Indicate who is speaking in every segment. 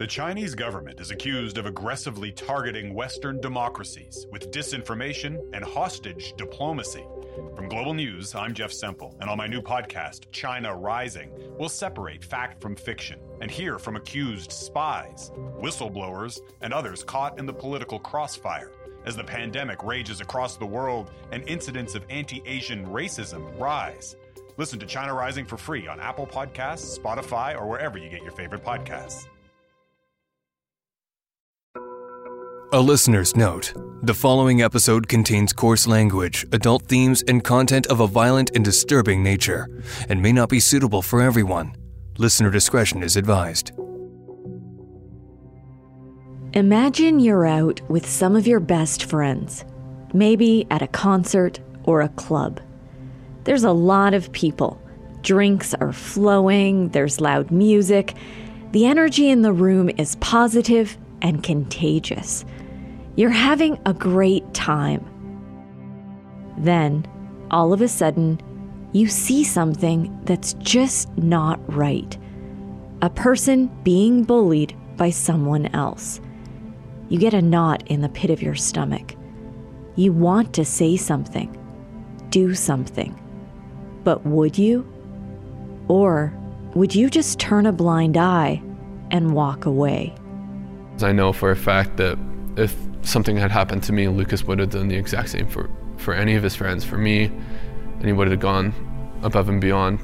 Speaker 1: The Chinese government is accused of aggressively targeting Western democracies with disinformation and hostage diplomacy. From Global News, I'm Jeff Semple, and on my new podcast, China Rising, we'll separate fact from fiction and hear from accused spies, whistleblowers, and others caught in the political crossfire as the pandemic rages across the world and incidents of anti Asian racism rise. Listen to China Rising for free on Apple Podcasts, Spotify, or wherever you get your favorite podcasts.
Speaker 2: A listener's note the following episode contains coarse language, adult themes, and content of a violent and disturbing nature, and may not be suitable for everyone. Listener discretion is advised.
Speaker 3: Imagine you're out with some of your best friends, maybe at a concert or a club. There's a lot of people. Drinks are flowing, there's loud music. The energy in the room is positive and contagious. You're having a great time. Then, all of a sudden, you see something that's just not right. A person being bullied by someone else. You get a knot in the pit of your stomach. You want to say something, do something. But would you? Or would you just turn a blind eye and walk away?
Speaker 4: I know for a fact that if something had happened to me, Lukas would have done the exact same for, for any of his friends, for me, and he would have gone above and beyond.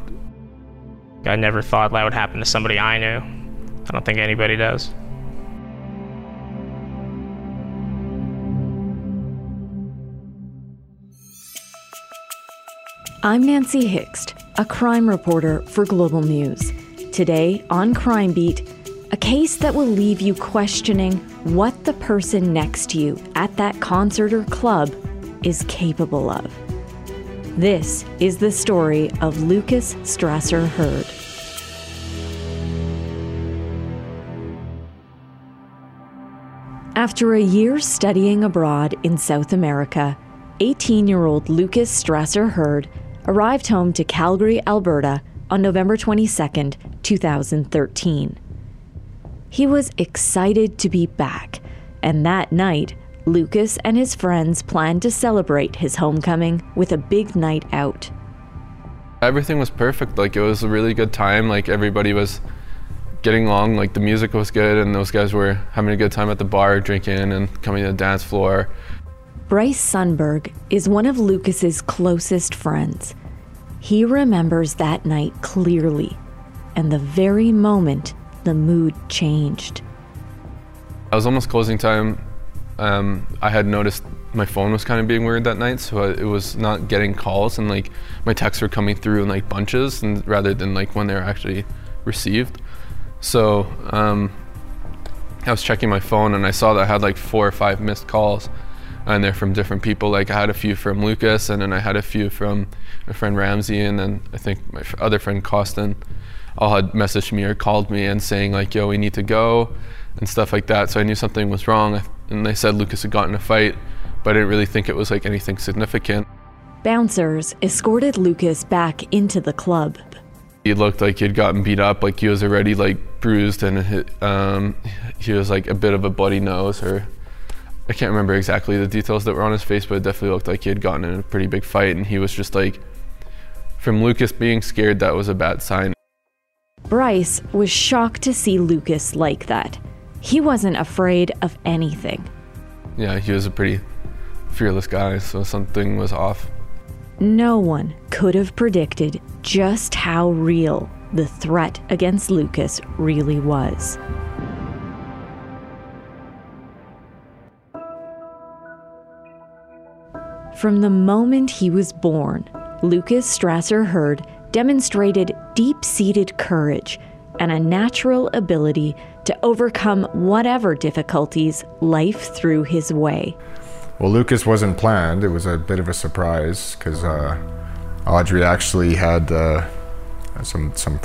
Speaker 5: I never thought that would happen to somebody I knew. I don't think anybody does.
Speaker 3: I'm Nancy Hixt, a crime reporter for Global News. Today on Crime Beat, a case that will leave you questioning what the person next to you at that concert or club is capable of. This is the story of Lukas Strasser Hird. After a year studying abroad in South America, 18 year old Lukas Strasser Hird arrived home to Calgary, Alberta on November 22, 2013. He was excited to be back, and that night, Lukas and his friends planned to celebrate his homecoming with a big night out.
Speaker 4: Everything was perfect. Like, it was a really good time. Like, everybody was getting along. Like, the music was good, and those guys were having a good time at the bar, drinking and coming to the dance floor.
Speaker 3: Bryce Sundberg is one of Lukas's closest friends. He remembers that night clearly, and the very moment the mood changed.
Speaker 4: I was almost closing time. Um, I had noticed my phone was kind of being weird that night, so it was not getting calls, and like my texts were coming through in like bunches, and rather than like when they were actually received. So um, I was checking my phone, and I saw that I had like four or five missed calls and they're from different people. Like I had a few from Lukas, and then I had a few from my friend Ramzi, and then I think my other friend Costin all had messaged me or called me and saying like, "Yo, we need to go," and stuff like that. So I knew something was wrong, and they said Lukas had gotten a fight, but I didn't really think it was like anything significant.
Speaker 3: Bouncers escorted Lukas back into the club.
Speaker 4: He looked like he'd gotten beat up, like he was already like bruised, and um, he was like a bit of a bloody nose or I can't remember exactly the details that were on his face, but it definitely looked like he had gotten in a pretty big fight, and he was just like, from Lukas being scared, that was a bad sign.
Speaker 3: Bryce was shocked to see Lukas like that. He wasn't afraid of anything.
Speaker 4: Yeah, he was a pretty fearless guy, so something was off.
Speaker 3: No one could have predicted just how real the threat against Lukas really was. From the moment he was born, Lukas Strasser Hird demonstrated deep seated courage and a natural ability to overcome whatever difficulties life threw his way.
Speaker 6: Well, Lukas wasn't planned. It was a bit of a surprise because uh, Audrey actually had uh, some some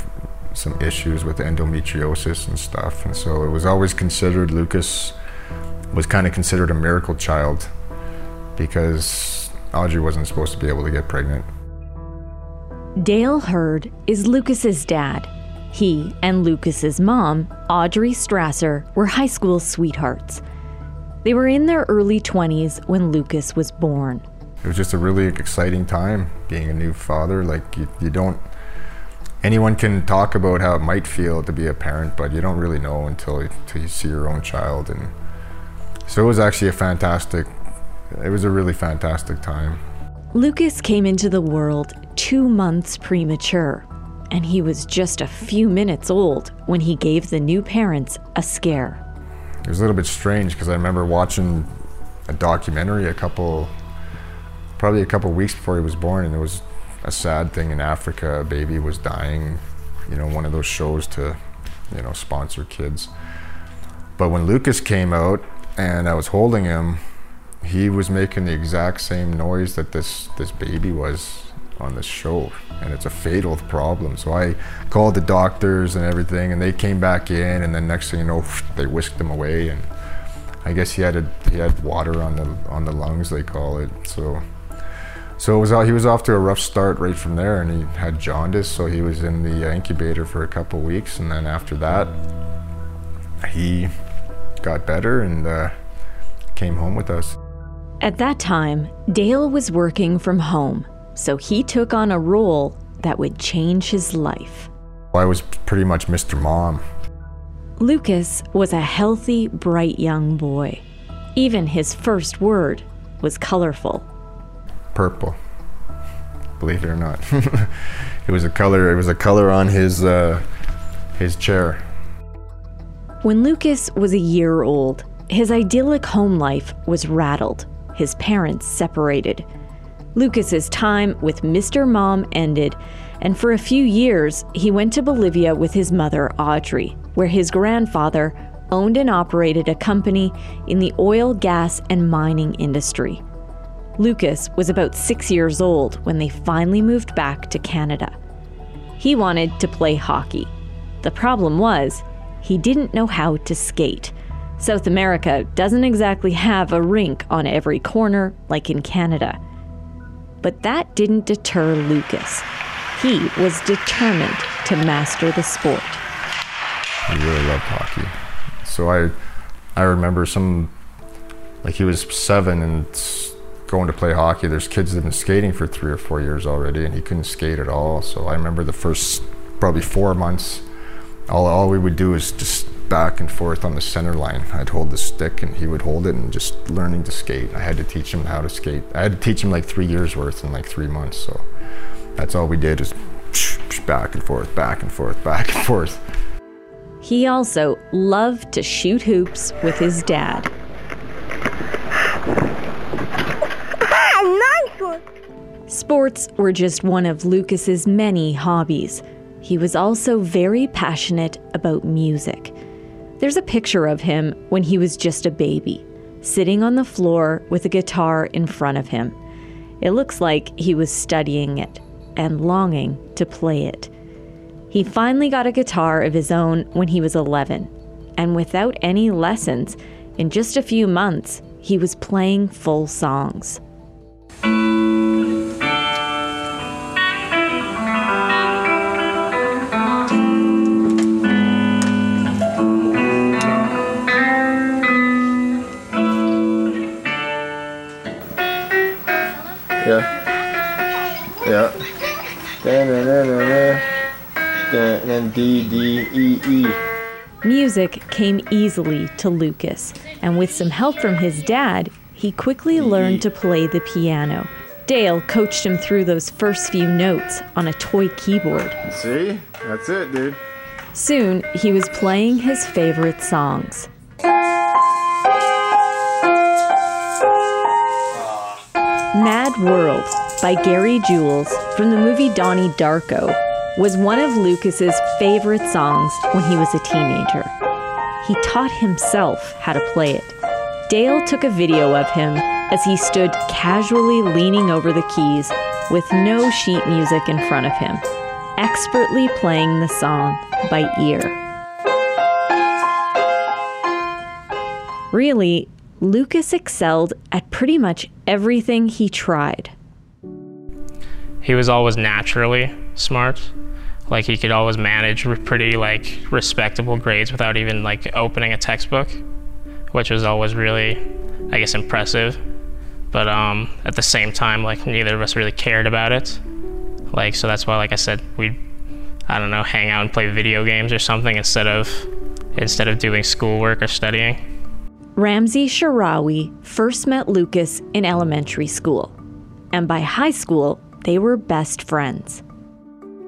Speaker 6: some issues with endometriosis and stuff, and so it was always considered Lukas was kind of considered a miracle child because Audrey wasn't supposed to be able to get pregnant.
Speaker 3: Dale Hird is Lukas's dad. He and Lukas's mom, Audrey Strasser, were high school sweethearts. They were in their early 20s when Lukas was born.
Speaker 6: It was just a really exciting time being a new father. Like, you, you don't, anyone can talk about how it might feel to be a parent, but you don't really know until, until you see your own child. And so it was actually a fantastic, it was a really fantastic time.
Speaker 3: Lukas came into the world two months premature and he was just a few minutes old when he gave the new parents a scare.
Speaker 6: It was a little bit strange because I remember watching a documentary a couple, probably a couple weeks before he was born, and there was a sad thing in Africa. A baby was dying, you know, one of those shows to, you know, sponsor kids. But when Lukas came out and I was holding him, he was making the exact same noise that this this baby was on the show and it's a fatal problem. So i called the doctors and everything and they came back in and then next thing you know they whisked him away and i guess he had a, he had water on the on the lungs they call it. So so it was he was off to a rough start right from there and he had jaundice so he was in the incubator for a couple weeks and then after that he got better and uh, came home with us.
Speaker 3: At that time dale was working from home so he took on a role that would change his life.
Speaker 6: I was pretty much Mr. Mom.
Speaker 3: Lukas was a healthy, bright young boy. Even his first word was colorful.
Speaker 6: Purple. Believe it or not. it was a color it was a color on his uh, his chair.
Speaker 3: When Lukas was a year old, his idyllic home life was rattled. His parents separated. Lukas's time with Mr. Mom ended, and for a few years, he went to Bolivia with his mother, Audrey, where his grandfather owned and operated a company in the oil, gas, and mining industry. Lukas was about six years old when they finally moved back to Canada. He wanted to play hockey. The problem was, he didn't know how to skate. South America doesn't exactly have a rink on every corner like in Canada. But that didn't deter Lukas. He was determined to master the sport.
Speaker 6: He really loved hockey. So I, I remember some, like he was seven and going to play hockey. There's kids that have been skating for three or four years already, and he couldn't skate at all. So I remember the first probably four months, all, all we would do is just back and forth on the center line. I'd hold the stick and he would hold it and just learning to skate. I had to teach him how to skate. I had to teach him like three years worth in like three months. So that's all we did is back and forth, back and forth, back and forth.
Speaker 3: He also loved to shoot hoops with his dad. Sports were just one of Lukas's many hobbies. He was also very passionate about music. There's a picture of him when he was just a baby, sitting on the floor with a guitar in front of him. It looks like he was studying it and longing to play it. He finally got a guitar of his own when he was 11, and without any lessons, in just a few months, he was playing full songs.
Speaker 6: Yeah. And then D, D, E, E.
Speaker 3: Music came easily to Lukas, and with some help from his dad, he quickly learned to play the piano. Dale coached him through those first few notes on a toy keyboard.
Speaker 6: See? That's it, dude.
Speaker 3: Soon, he was playing his favorite songs. Mad World by Gary Jules from the movie Donnie Darko was one of Lukas's favorite songs when he was a teenager. He taught himself how to play it. Dale took a video of him as he stood casually leaning over the keys with no sheet music in front of him, expertly playing the song by ear. Really, Lukas excelled at pretty much everything he tried.
Speaker 5: He was always naturally smart. like he could always manage pretty like respectable grades without even like opening a textbook, which was always really, I guess, impressive. But um, at the same time, like neither of us really cared about it. Like so that's why, like I said, we, I don't know, hang out and play video games or something instead of instead of doing schoolwork or studying.
Speaker 3: Ramzi Sharawi first met Lukas in elementary school, and by high school, they were best friends.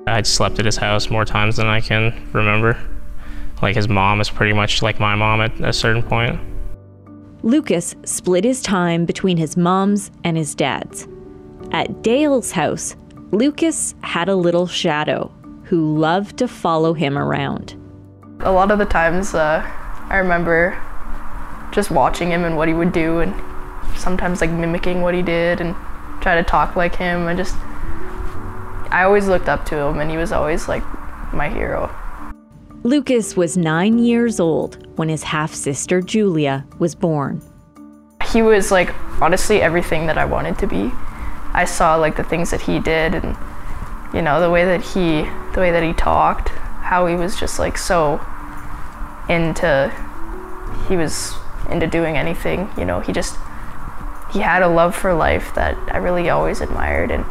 Speaker 5: I'd slept at his house more times than I can remember. Like his mom is pretty much like my mom at a certain point.
Speaker 3: Lukas split his time between his mom's and his dad's. At Dale's house, Lukas had a little shadow who loved to follow him around.
Speaker 7: A lot of the times, uh, I remember just watching him and what he would do, and sometimes like mimicking what he did and try to talk like him. I just, I always looked up to him, and he was always like my hero.
Speaker 3: Lukas was nine years old when his half sister Julia was born.
Speaker 7: He was like honestly everything that I wanted to be. I saw like the things that he did and you know the way that he the way that he talked, how he was just like so into he was into doing anything, you know, he just he had a love for life that I really always admired and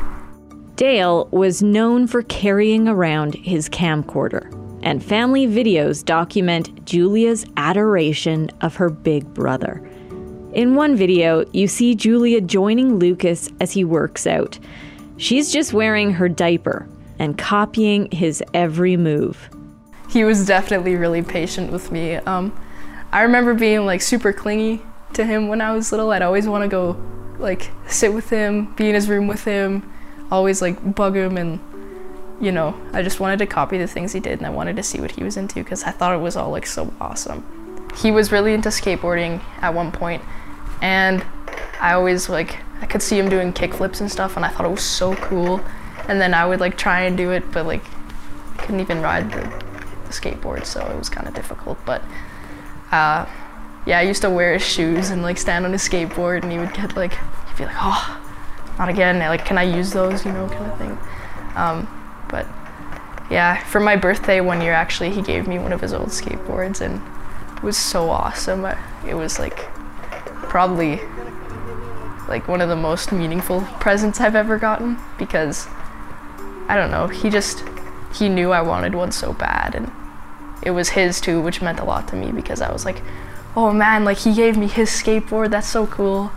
Speaker 3: Dale was known for carrying around his camcorder, and family videos document Julia's adoration of her big brother. In one video, you see Julia joining Lukas as he works out. She's just wearing her diaper and copying his every move.
Speaker 7: He was definitely really patient with me. Um, I remember being like super clingy to him when I was little. I'd always want to go like sit with him, be in his room with him, always like bug him and you know, I just wanted to copy the things he did and I wanted to see what he was into because I thought it was all like so awesome. He was really into skateboarding at one point and I always like I could see him doing kickflips and stuff and I thought it was so cool. And then I would like try and do it but like couldn't even ride the, the skateboard so it was kind of difficult but uh, yeah, I used to wear his shoes and like stand on his skateboard, and he would get like, he'd be like, oh, not again. Like, can I use those? You know, kind of thing. Um, but yeah, for my birthday one year, actually, he gave me one of his old skateboards, and it was so awesome. It was like probably like one of the most meaningful presents I've ever gotten because I don't know, he just he knew I wanted one so bad and it was his too, which meant a lot to me because I was like, oh man, like he gave me his skateboard. That's so cool.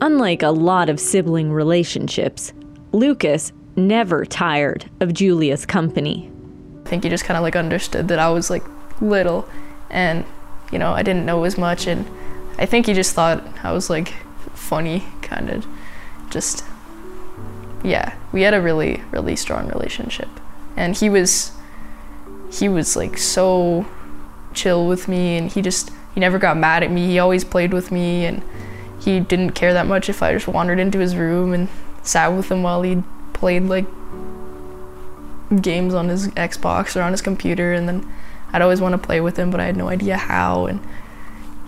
Speaker 3: Unlike a lot of sibling relationships, Lukas never tired of Julia's company.
Speaker 7: I think he just kind of like understood that I was like little and, you know, I didn't know as much. And I think he just thought I was like funny, kind of just, yeah, we had a really, really strong relationship. And he was he was like so chill with me and he just he never got mad at me. He always played with me and he didn't care that much if i just wandered into his room and sat with him while he played like games on his xbox or on his computer and then i'd always want to play with him but i had no idea how and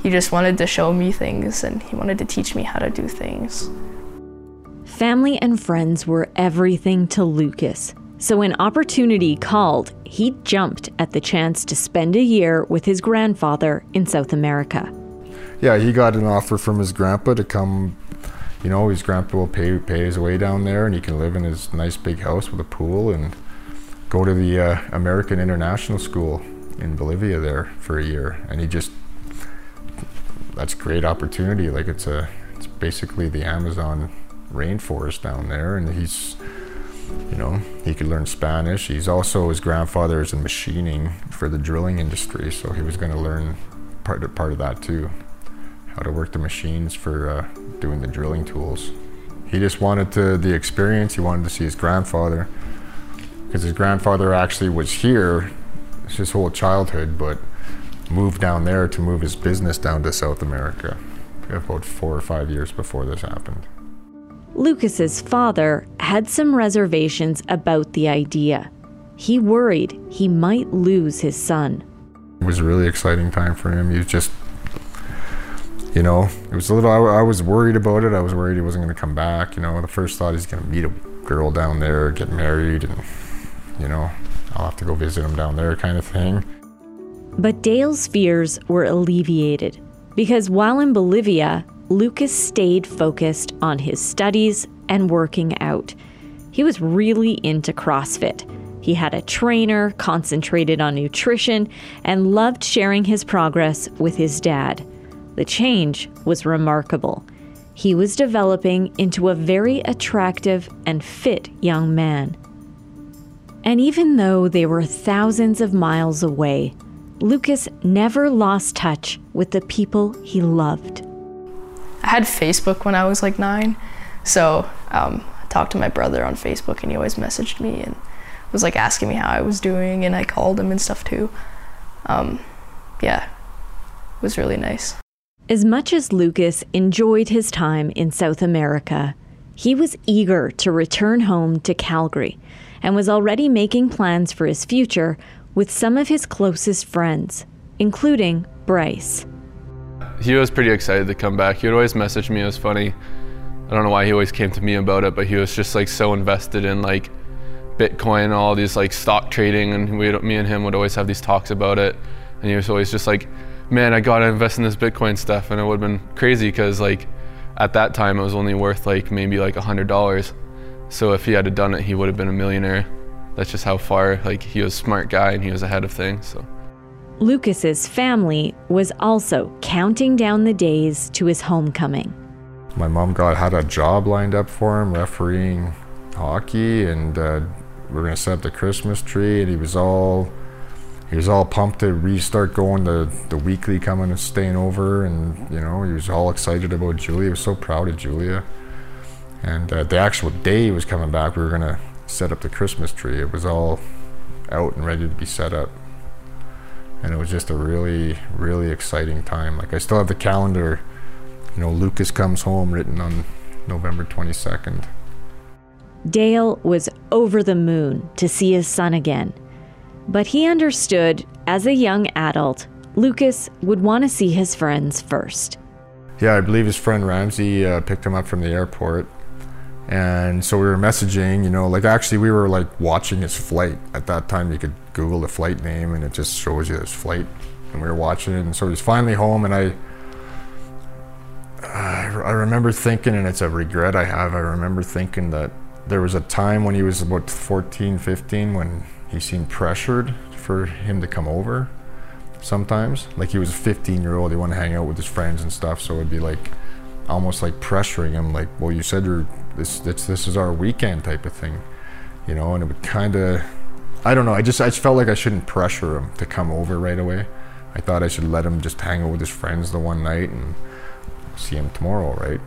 Speaker 7: he just wanted to show me things and he wanted to teach me how to do things.
Speaker 3: Family and friends were everything to lukas so when opportunity called, he jumped at the chance to spend a year with his grandfather in South America.
Speaker 6: Yeah, he got an offer from his grandpa to come. You know, his grandpa will pay pay his way down there, and he can live in his nice big house with a pool and go to the uh, American International School in Bolivia there for a year. And he just that's great opportunity. Like it's a it's basically the Amazon rainforest down there, and he's you know, he could learn Spanish. He's also his grandfather is in machining for the drilling industry, so he was going to learn part of, part of that too, how to work the machines for uh, doing the drilling tools. He just wanted to the experience. He wanted to see his grandfather because his grandfather actually was here his whole childhood, but moved down there to move his business down to South America about four or five years before this happened.
Speaker 3: Lukas's father had some reservations about the idea. He worried he might lose his son.
Speaker 6: It was a really exciting time for him. He was just, you know, it was a little, I, I was worried about it. I was worried he wasn't going to come back. You know, the first thought he's going to meet a girl down there, get married, and you know, I'll have to go visit him down there, kind of thing.
Speaker 3: But Dale's fears were alleviated because while in Bolivia, Lukas stayed focused on his studies and working out. He was really into CrossFit. He had a trainer, concentrated on nutrition, and loved sharing his progress with his dad. The change was remarkable. He was developing into a very attractive and fit young man. And even though they were thousands of miles away, Lucas never lost touch with the people he loved.
Speaker 7: I had Facebook when I was like nine, so um, I talked to my brother on Facebook, and he always messaged me and was like asking me how I was doing, and I called him and stuff too. Um, yeah, it was really nice.
Speaker 3: As much as Lukas enjoyed his time in South America, he was eager to return home to Calgary and was already making plans for his future with some of his closest friends, including Bryce.
Speaker 4: He was pretty excited to come back. He would always message me. It was funny. I don't know why he always came to me about it, but he was just like so invested in like Bitcoin, and all these like stock trading, and we, me and him would always have these talks about it. And he was always just like, "Man, I gotta invest in this Bitcoin stuff," and it would have been crazy because like at that time it was only worth like maybe like a hundred dollars. So if he had done it, he would have been a millionaire. That's just how far like he was a smart guy and he was ahead of things. So.
Speaker 3: Lukas's family was also counting down the days to his homecoming.
Speaker 6: My mom got had a job lined up for him, refereeing hockey, and uh, we are gonna set up the Christmas tree, and he was all he was all pumped to restart going to the weekly coming and staying over, and you know he was all excited about Julia. He was so proud of Julia, and uh, the actual day he was coming back, we were gonna set up the Christmas tree. It was all out and ready to be set up and it was just a really really exciting time. Like i still have the calendar. You know lukas comes home written on november 22nd
Speaker 3: dale was over the moon to see his son again. But he understood as a young adult lukas would want to see his friends first.
Speaker 6: Yeah i believe his friend ramzi uh, picked him up from the airport and so we were messaging you know like actually we were like watching his flight. At that time you could google the flight name and it just shows you his flight. And we were watching it and so he's finally home and i i remember thinking and it's a regret i have i remember thinking that there was a time when he was about 14 15 when he seemed pressured for him to come over sometimes. Like he was a 15 year old he wanted to hang out with his friends and stuff so it'd be like almost like pressuring him like well you said you're this this this is our weekend type of thing, you know. And it would kind of, I don't know. I just I just felt like I shouldn't pressure him to come over right away. I thought I should let him just hang out with his friends the one night and see him tomorrow, right?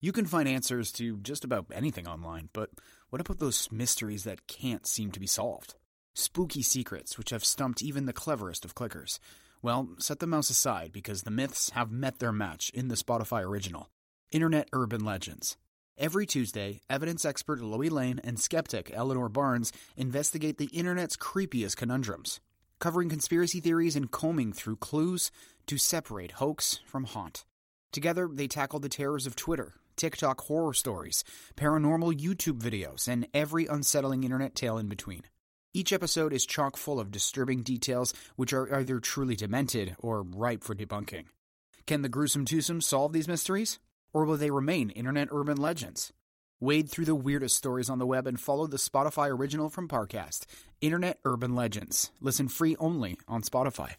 Speaker 8: You can find answers to just about anything online, but what about those mysteries that can't seem to be solved? Spooky secrets which have stumped even the cleverest of clickers. Well, set the mouse aside because the myths have met their match in the Spotify original. Internet Urban Legends. Every Tuesday, evidence expert Loie Lane and skeptic Eleanor Barnes investigate the internet's creepiest conundrums, covering conspiracy theories and combing through clues to separate hoax from haunt. Together, they tackle the terrors of Twitter, TikTok horror stories, paranormal YouTube videos, and every unsettling internet tale in between. Each episode is chock full of disturbing details which are either truly demented or ripe for debunking. Can the gruesome twosome solve these mysteries? Or will they remain internet urban legends? Wade through the weirdest stories on the web and follow the Spotify original from Parcast, Internet Urban Legends. Listen free only on Spotify.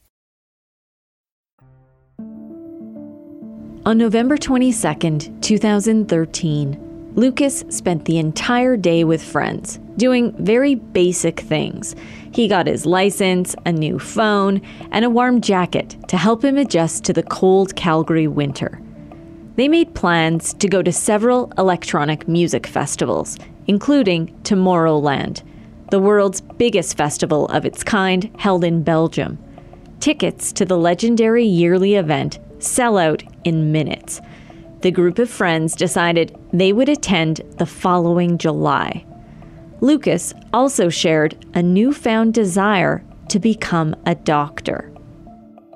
Speaker 3: On November 22nd, 2013, Lukas spent the entire day with friends, doing very basic things. He got his license, a new phone, and a warm jacket to help him adjust to the cold Calgary winter they made plans to go to several electronic music festivals, including Tomorrowland, the world's biggest festival of its kind held in Belgium. Tickets to the legendary yearly event sell out in minutes. The group of friends decided they would attend the following July. Lukas also shared a newfound desire to become a doctor.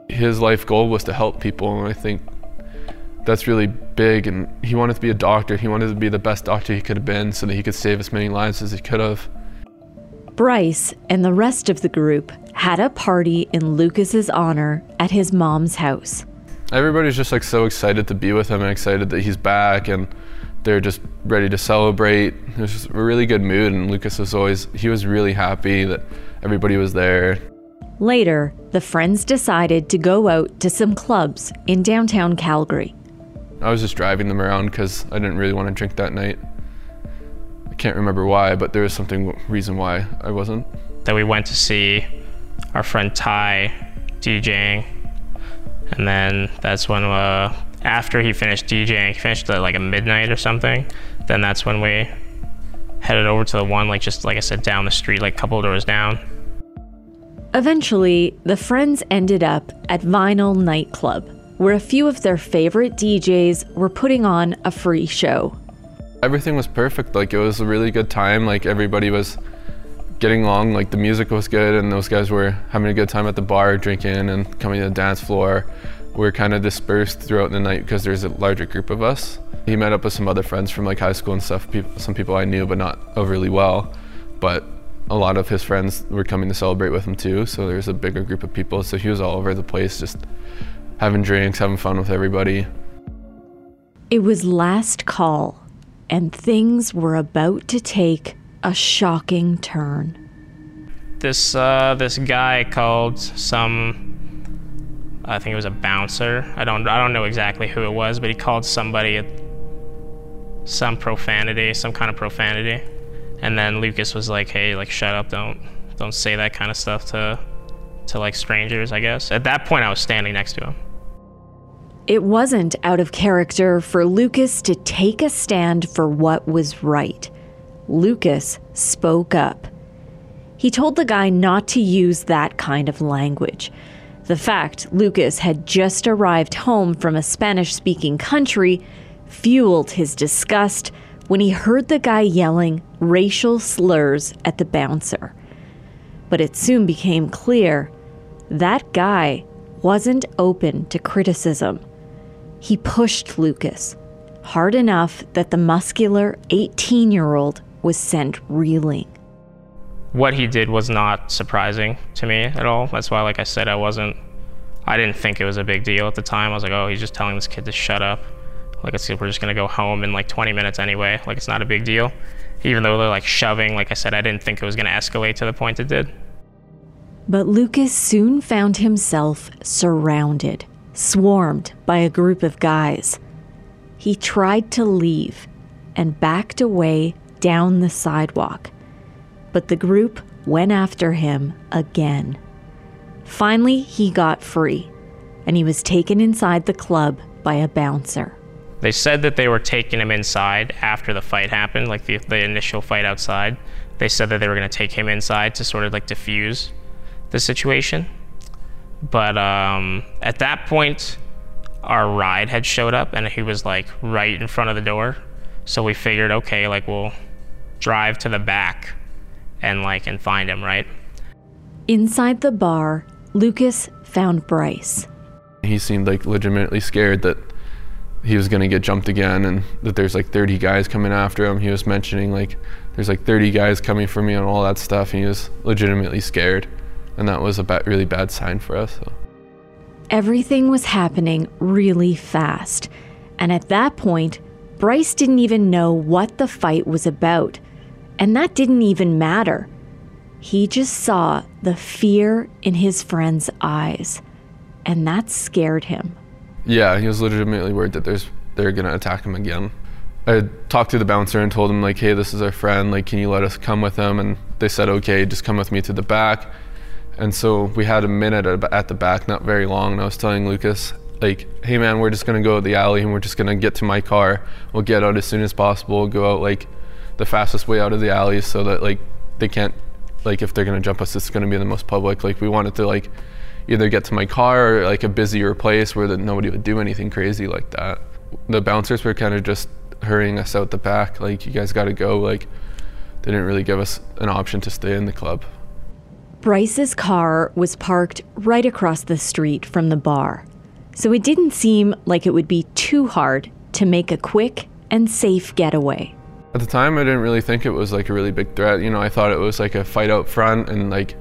Speaker 4: His life goal was to help people, and I think that's really big and he wanted to be a doctor. He wanted to be the best doctor he could have been so that he could save as many lives as he could have.
Speaker 3: Bryce and the rest of the group had a party in Lukas's honor at his mom's house.
Speaker 4: Everybody's just like so excited to be with him and excited that he's back and they're just ready to celebrate. There's just a really good mood and Lukas was always he was really happy that everybody was there.
Speaker 3: Later, the friends decided to go out to some clubs in downtown Calgary.
Speaker 4: I was just driving them around because I didn't really want to drink that night. I can't remember why, but there was something reason why I wasn't.
Speaker 5: That we went to see our friend Ty DJing, and then that's when uh, after he finished DJing, he finished at like a midnight or something. Then that's when we headed over to the one like just like I said down the street, like a couple doors down.
Speaker 3: Eventually, the friends ended up at Vinyl Nightclub, where a few of their favorite DJs were putting on a free show.
Speaker 4: Everything was perfect. Like it was a really good time. Like everybody was getting along. Like the music was good, and those guys were having a good time at the bar, drinking and coming to the dance floor. We were kind of dispersed throughout the night because there's a larger group of us. He met up with some other friends from like high school and stuff. People, some people I knew, but not overly well. But a lot of his friends were coming to celebrate with him too. So there's a bigger group of people. So he was all over the place, just having drinks, having fun with everybody.
Speaker 3: It was last call, and things were about to take a shocking turn.
Speaker 5: This uh, this guy called some I think it was a bouncer. I don't I don't know exactly who it was, but he called somebody some profanity, some kind of profanity. And then Lukas was like, "Hey, like shut up. Don't don't say that kind of stuff to to like strangers, I guess." At that point I was standing next to him.
Speaker 3: It wasn't out of character for Lukas to take a stand for what was right. Lukas spoke up. He told the guy not to use that kind of language. The fact Lukas had just arrived home from a Spanish speaking country fueled his disgust when he heard the guy yelling racial slurs at the bouncer. But it soon became clear that guy wasn't open to criticism. He pushed Lukas hard enough that the muscular 18 year old was sent reeling.
Speaker 5: What he did was not surprising to me at all. That's why, like I said, I wasn't, I didn't think it was a big deal at the time. I was like, oh, he's just telling this kid to shut up. Like, it's, we're just gonna go home in like 20 minutes anyway. Like, it's not a big deal. Even though they're like shoving, like I said, I didn't think it was gonna escalate to the point it did.
Speaker 3: But Lukas soon found himself surrounded, swarmed by a group of guys. He tried to leave and backed away down the sidewalk, but the group went after him again. Finally, he got free, and he was taken inside the club by a bouncer.
Speaker 5: They said that they were taking him inside after the fight happened, like the, the initial fight outside. They said that they were going to take him inside to sort of like diffuse the situation. But um, at that point, our ride had showed up and he was like right in front of the door. So we figured, okay, like we'll drive to the back and like and find him, right?
Speaker 3: Inside the bar, Lukas found Bryce.
Speaker 4: He seemed like legitimately scared that he was going to get jumped again and that there's like 30 guys coming after him. He was mentioning like there's like 30 guys coming for me and all that stuff. And he was legitimately scared. And that was a ba- really bad sign for us. So.
Speaker 3: Everything was happening really fast. And at that point, Bryce didn't even know what the fight was about. And that didn't even matter. He just saw the fear in his friend's eyes. And that scared him.
Speaker 4: Yeah, he was legitimately worried that there's they're gonna attack him again. I talked to the bouncer and told him like, hey, this is our friend. Like, can you let us come with him? And they said, okay, just come with me to the back. And so we had a minute at the back, not very long. And I was telling Lukas, like, hey man, we're just gonna go to the alley and we're just gonna get to my car. We'll get out as soon as possible. We'll Go out like the fastest way out of the alley so that like they can't like if they're gonna jump us, it's gonna be the most public. Like we wanted to like either get to my car or like a busier place where that nobody would do anything crazy like that. The bouncers were kind of just hurrying us out the back. Like you guys got to go. Like they didn't really give us an option to stay in the club.
Speaker 3: Bryce's car was parked right across the street from the bar, so it didn't seem like it would be too hard to make a quick and safe getaway.
Speaker 4: At the time, I didn't really think it was like a really big threat. You know, I thought it was like a fight out front and like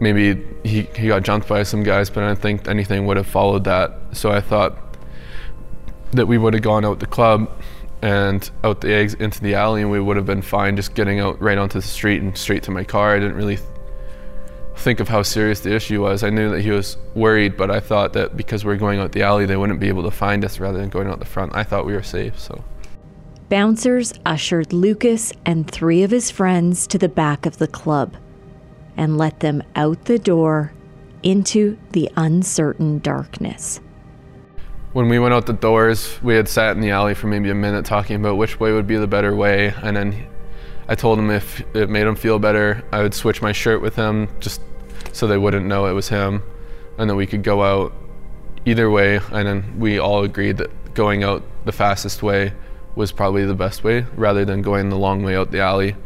Speaker 4: maybe he, he got jumped by some guys, but I didn't think anything would have followed that. So I thought that we would have gone out the club and out the eggs into the alley and we would have been fine just getting out right onto the street and straight to my car. I didn't really th- think of how serious the issue was. I knew that he was worried, but I thought that because we are going out the alley, they wouldn't be able to find us rather than going out the front. I thought we were safe, so.
Speaker 3: Bouncers ushered Lukas and three of his friends to the back of the club and let them out the door into the uncertain darkness.
Speaker 4: When we went out the doors, we had sat in the alley for maybe a minute talking about which way would be the better way. And then I told him if it made him feel better, I would switch my shirt with him just so they wouldn't know it was him. And then we could go out either way. And then we all agreed that going out the fastest way was probably the best way rather than going the long way out the alley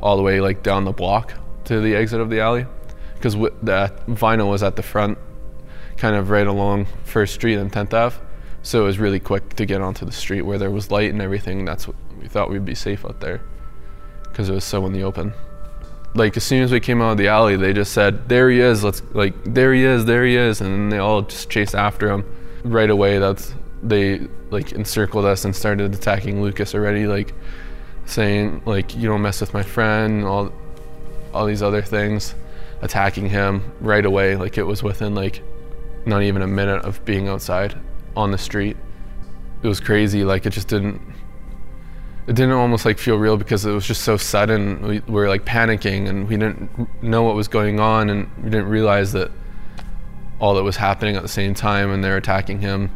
Speaker 4: all the way like down the block to the exit of the alley. Because the vinyl was at the front kind of right along first street and 10th ave. So it was really quick to get onto the street where there was light and everything. That's what we thought we'd be safe out there because it was so in the open. Like as soon as we came out of the alley they just said there he is let's like there he is there he is and they all just chased after him. Right away that's they like encircled us and started attacking Lukas already, like saying like you don't mess with my friend, all all these other things, attacking him right away. Like it was within like not even a minute of being outside on the street. It was crazy. Like it just didn't. It didn't almost like feel real because it was just so sudden. We were like panicking and we didn't know what was going on and we didn't realize that all that was happening at the same time and they're attacking him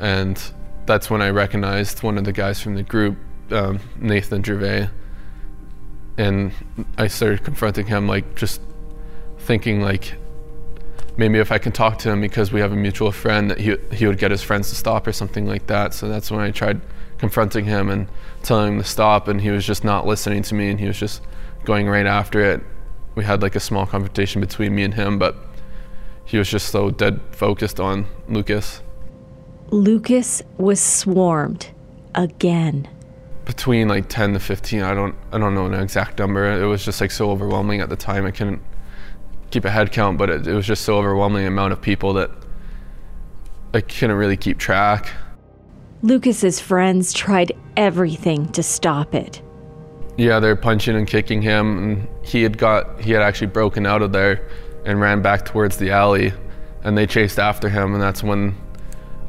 Speaker 4: and that's when I recognized one of the guys from the group, um, Nathan Gervais, and I started confronting him, like just thinking like maybe if I can talk to him because we have a mutual friend that he he would get his friends to stop or something like that. So that's when I tried confronting him and telling him to stop, and he was just not listening to me, and he was just going right after it. We had like a small confrontation between me and him, but he was just so dead focused on Lukas.
Speaker 3: Lukas was swarmed again.
Speaker 4: Between like 10 to 15, I don't I don't know an exact number. It was just like so overwhelming at the time. I couldn't keep a head count, but it, it was just so overwhelming amount of people that I couldn't really keep track.
Speaker 3: Lukas's friends tried everything to stop it.
Speaker 4: Yeah, they're punching and kicking him, and he had got he had actually broken out of there and ran back towards the alley, and they chased after him, and that's when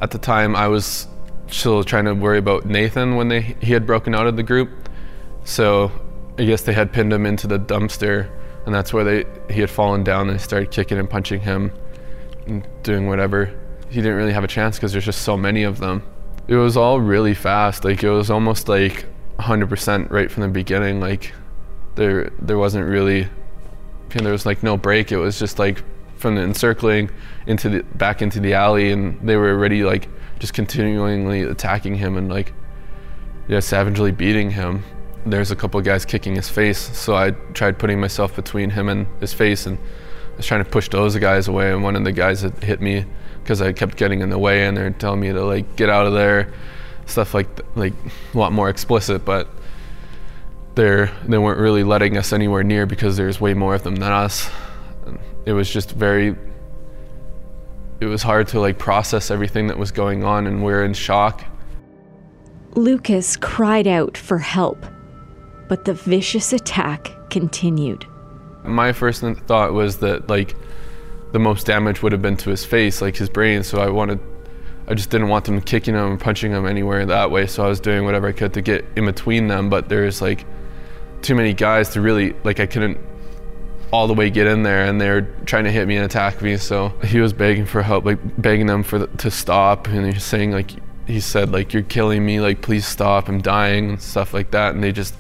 Speaker 4: at the time, I was still trying to worry about Nathan when they he had broken out of the group. So I guess they had pinned him into the dumpster, and that's where they he had fallen down and They started kicking and punching him, and doing whatever. He didn't really have a chance because there's just so many of them. It was all really fast. Like it was almost like 100% right from the beginning. Like there there wasn't really there was like no break. It was just like from the encircling into the back into the alley, and they were already like just continually attacking him and like yeah, savagely beating him. There's a couple guys kicking his face, so I tried putting myself between him and his face, and I was trying to push those guys away. And one of the guys had hit me because I kept getting in the way, and they're telling me to like get out of there, stuff like like a lot more explicit, but they're they weren't really letting us anywhere near because there's way more of them than us it was just very it was hard to like process everything that was going on and we're in shock.
Speaker 3: Lukas cried out for help, but the vicious attack continued.
Speaker 4: My first thought was that like the most damage would have been to his face, like his brain, so I wanted I just didn't want them kicking him and punching him anywhere that way, so I was doing whatever I could to get in between them, but there's like too many guys to really like I couldn't all the way get in there and they're trying to hit me and attack me. So he was begging for help like begging them for the, to stop. And he's saying like he said like you're killing me. Like please stop. I'm dying and stuff like that. And they just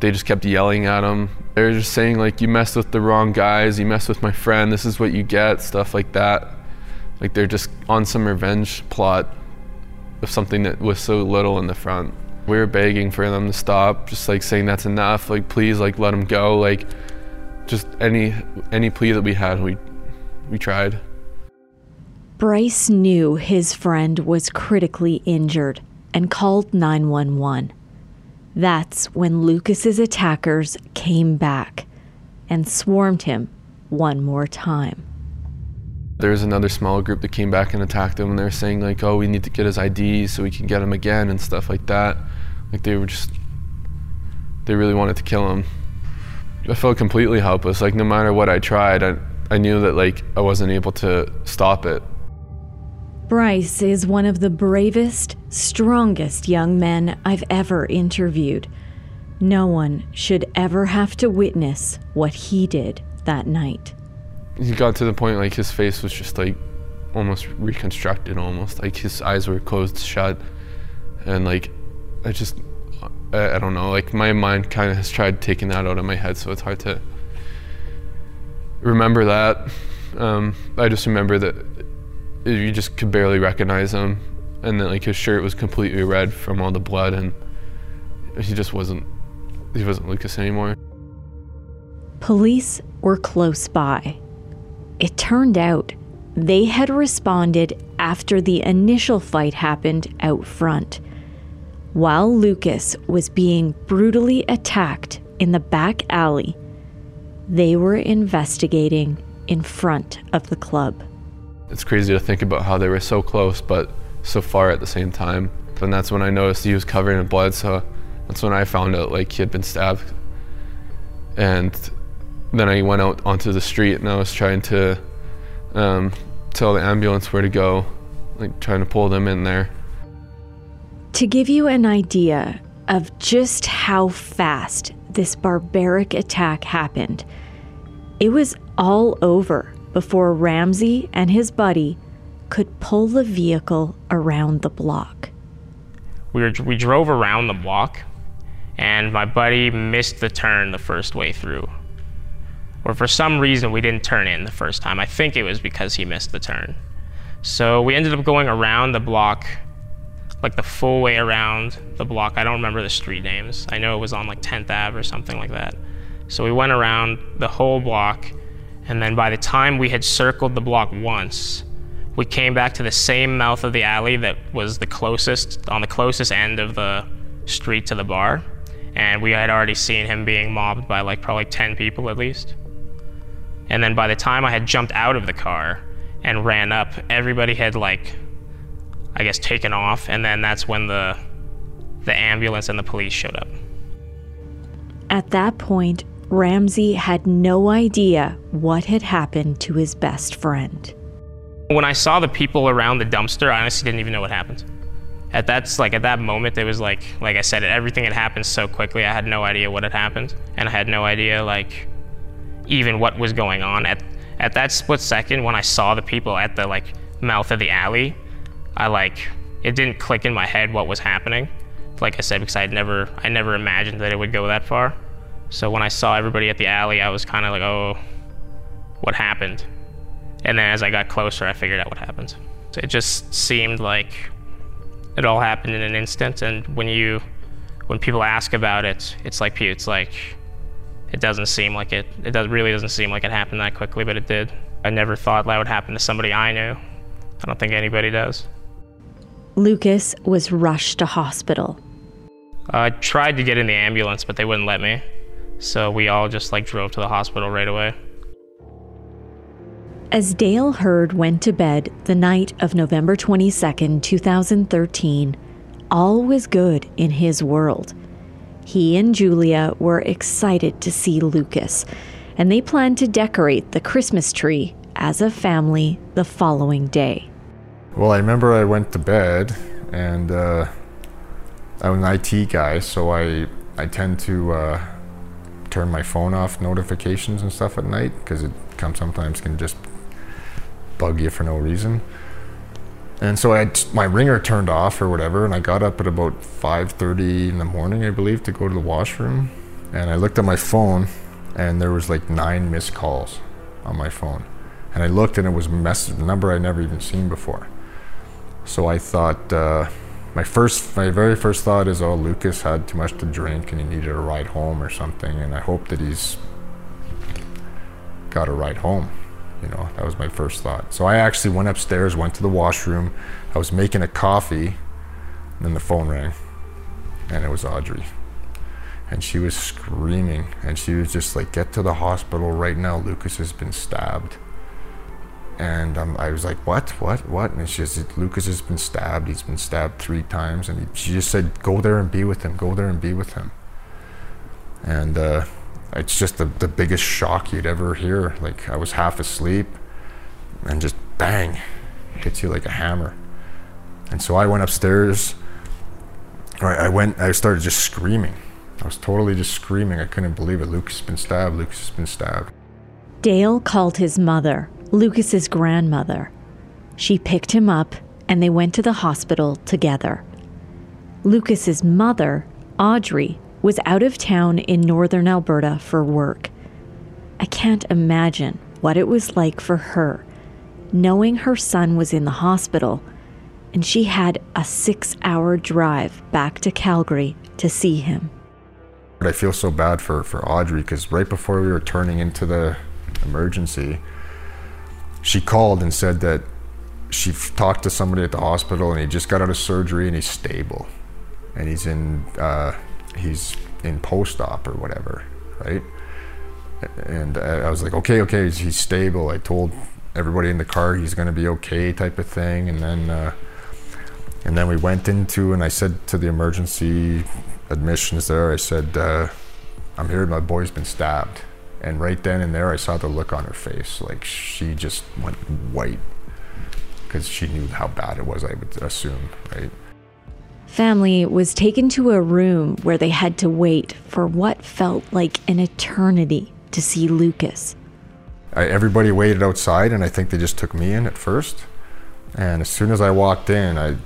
Speaker 4: they just kept yelling at him. They were just saying like you messed with the wrong guys. You messed with my friend. This is what you get stuff like that. Like they're just on some revenge plot of something that was so little in the front. We were begging for them to stop just like saying that's enough. Like please like let him go. Like just any any plea that we had, we we tried.
Speaker 3: Bryce knew his friend was critically injured, and called 911. That's when Lukas's attackers came back and swarmed him one more time.
Speaker 4: There was another small group that came back and attacked him, and they were saying like, "Oh, we need to get his ID so we can get him again and stuff like that." Like they were just, they really wanted to kill him. I felt completely helpless. Like no matter what I tried, I, I knew that like I wasn't able to stop it.
Speaker 3: Bryce is one of the bravest, strongest young men I've ever interviewed. No one should ever have to witness what he did that night.
Speaker 4: He got to the point like his face was just like almost reconstructed almost. Like his eyes were closed shut and like I just I, don't know, like my mind kind of has tried taking that out of my head so it's hard to remember that. Um, I just remember that you just could barely recognize him and then like his shirt was completely red from all the blood and he just wasn't he wasn't Lukas anymore.
Speaker 3: Police were close by. It turned out they had responded after the initial fight happened out front. While Lukas was being brutally attacked in the back alley, they were investigating in front of the club.
Speaker 4: It's crazy to think about how they were so close but so far at the same time. And that's when I noticed he was covered in blood, so that's when I found out like he had been stabbed. And then I went out onto the street and I was trying to um, tell the ambulance where to go, like trying to pull them in there.
Speaker 3: To give you an idea of just how fast this barbaric attack happened, it was all over before Ramzi and his buddy could pull the vehicle around the block.
Speaker 5: We, were, we drove around the block, and my buddy missed the turn the first way through. Or for some reason, we didn't turn in the first time. I think it was because he missed the turn. So we ended up going around the block, like the full way around the block. I don't remember the street names. I know it was on like 10th Ave or something like that. So we went around the whole block, and then by the time we had circled the block once, we came back to the same mouth of the alley that was the closest, on the closest end of the street to the bar. And we had already seen him being mobbed by like probably 10 people at least. And then by the time I had jumped out of the car and ran up, everybody had like, I guess, taken off. And then that's when the, the ambulance and the police showed up.
Speaker 3: At that point, Ramzi had no idea what had happened to his best friend.
Speaker 5: When I saw the people around the dumpster, I honestly didn't even know what happened. At that's like at that moment, it was like, like I said, everything had happened so quickly. I had no idea what had happened, and I had no idea like even what was going on. At at that split second, when I saw the people at the like mouth of the alley, I like it didn't click in my head what was happening. Like I said, because I never I never imagined that it would go that far. So when I saw everybody at the alley, I was kind of like, oh, what happened? And then as I got closer, I figured out what happened. It just seemed like it all happened in an instant. And when you, when people ask about it, it's like it's like it doesn't seem like it. It does, really doesn't seem like it happened that quickly, but it did. I never thought that would happen to somebody I knew. I don't think anybody does.
Speaker 3: Lukas was rushed to hospital.
Speaker 5: I tried to get in the ambulance, but they wouldn't let me. So we all just like drove to the hospital right away.
Speaker 3: As Dale Hird went to bed the night of November 22nd, 2013, all was good in his world. He and Julia were excited to see Lukas, and they planned to decorate the Christmas tree as a family the following day.
Speaker 6: Well, I remember I went to bed, and uh, I'm an IT guy, so I I tend to uh, turn my phone off notifications and stuff at night because it sometimes can just bug you for no reason. And so I had my ringer turned off or whatever, and I got up at about 5:30 in the morning, I believe, to go to the washroom. And I looked at my phone, and there was like nine missed calls on my phone. And I looked, and it was a message, a number I'd never even seen before. So I thought, uh, my first, my very first thought is, oh, Lukas had too much to drink and he needed a ride home or something, and I hope that he's got a ride home. You know, that was my first thought. So I actually went upstairs, went to the washroom. I was making a coffee And then the phone rang, and it was Audrey. And she was screaming, and she was just like, Get to the hospital right now. Lukas has been stabbed. And um, I was like, What? What? What? And she said, Lukas has been stabbed. He's been stabbed three times. And he, she just said, Go there and be with him. Go there and be with him. And uh, it's just the, the biggest shock you'd ever hear. Like, I was half asleep, and just bang, hits you like a hammer. And so I went upstairs. I went, I started just screaming. I was totally just screaming. I couldn't believe it. Lukas has been stabbed. Lukas has been stabbed.
Speaker 3: Dale called his mother, Lukas's grandmother. She picked him up and they went to the hospital together. Lukas's mother, Audrey, was out of town in northern Alberta for work. I can't imagine what it was like for her knowing her son was in the hospital and she had a six hour drive back to Calgary to see him.
Speaker 6: I feel so bad for, for Audrey because right before we were turning into the emergency, she called and said that she talked to somebody at the hospital and he just got out of surgery and he's stable. And he's in uh, he's in post-op or whatever right? And I was like okay okay he's stable. I told everybody in the car he's going to be okay type of thing. And then uh, and then we went into and I said to the emergency admissions there I said uh, I'm here my boy's been stabbed and right then and there I saw the look on her face like she just went white because she knew how bad it was I would assume right
Speaker 3: Family was taken to a room where they had to wait for what felt like an eternity to see Lukas.
Speaker 6: I, everybody waited outside, and I think they just took me in at first. And as soon as I walked in, I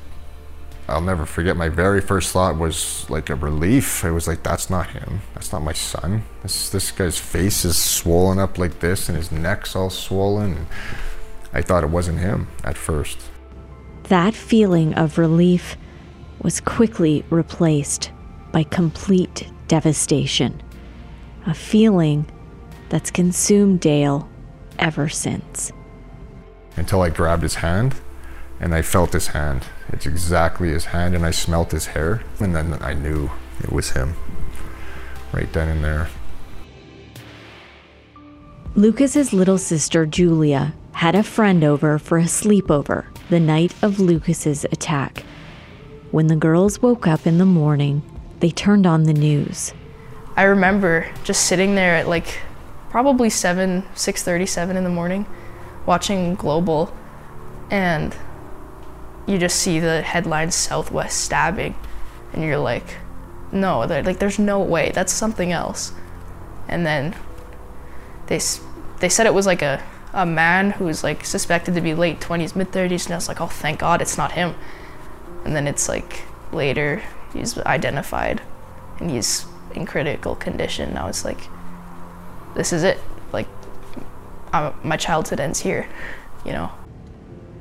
Speaker 6: I'll never forget. My very first thought was like a relief. It was like, that's not him. That's not my son. This this guy's face is swollen up like this, and his neck's all swollen. I thought it wasn't him at first.
Speaker 3: That feeling of relief was quickly replaced by complete devastation, a feeling that's consumed Dale ever since.
Speaker 6: Until I grabbed his hand and I felt his hand. It's exactly his hand, and I smelt his hair, and then I knew it was him right then and there.
Speaker 3: Lukas's little sister Julia had a friend over for a sleepover the night of Lukas's attack. When the girls woke up in the morning, they turned on the news.
Speaker 7: I remember just sitting there at like probably 7, 6:37 in the morning watching Global and you just see the headlines Southwest stabbing and you're like no, like there's no way. That's something else. And then they they said it was like a a man who was like suspected to be late 20s, mid 30s, and I was like, oh, thank God it's not him. And then it's like later he's identified and he's in critical condition. And I was like, this is it. Like, I'm, my childhood ends here, you know.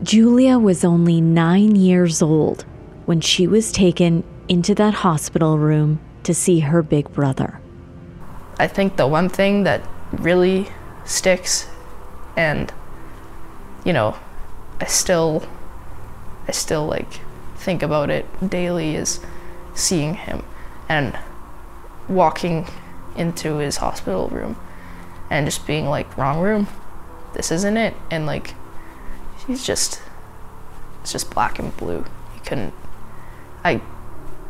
Speaker 3: Julia was only nine years old when she was taken into that hospital room to see her big brother.
Speaker 7: I think the one thing that really sticks and you know i still i still like think about it daily is seeing him and walking into his hospital room and just being like wrong room this isn't it and like he's just it's just black and blue. You couldn't i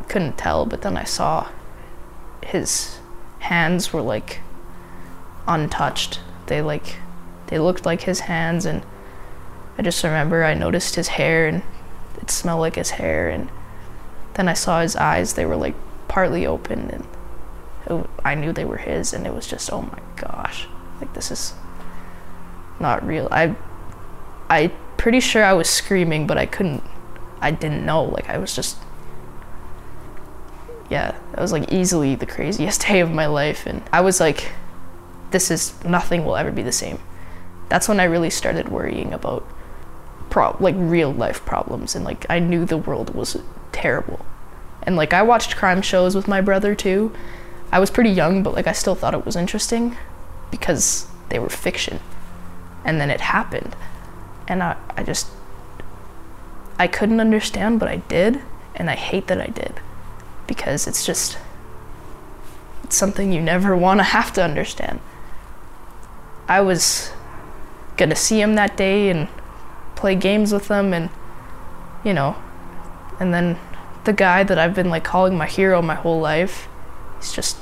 Speaker 7: couldn't tell but then i saw his hands were like untouched. They like they looked like his hands and I just remember I noticed his hair and it smelled like his hair and then I saw his eyes. They were like partly open and it, I knew they were his and it was just oh my gosh. Like this is not real. I I pretty sure I was screaming but I couldn't I didn't know like I was just yeah it was like easily the craziest day of my life and I was like this is nothing will ever be the same that's when I really started worrying about pro- like real life problems and like I knew the world was terrible. And like I watched crime shows with my brother too. I was pretty young, but like I still thought it was interesting because they were fiction. And then it happened. And I, I just I couldn't understand, but I did. And I hate that I did because it's just it's something you never want to have to understand. I was to see him that day and play games with him and you know and then the guy that I've been like calling my hero my whole life he's just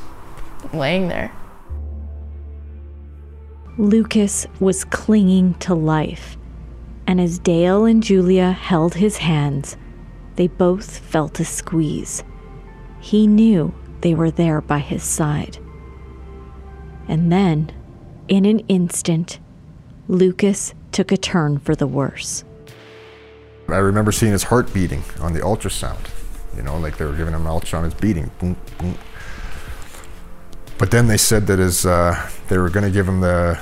Speaker 7: laying there
Speaker 3: Lukas was clinging to life and as Dale and Julia held his hands they both felt a squeeze he knew they were there by his side and then in an instant Lukas took a turn for the worse.
Speaker 6: I remember seeing his heart beating on the ultrasound. You know, like they were giving him an ultrasound, it's beating, boom, boom. But then they said that his, uh, they were going to give him the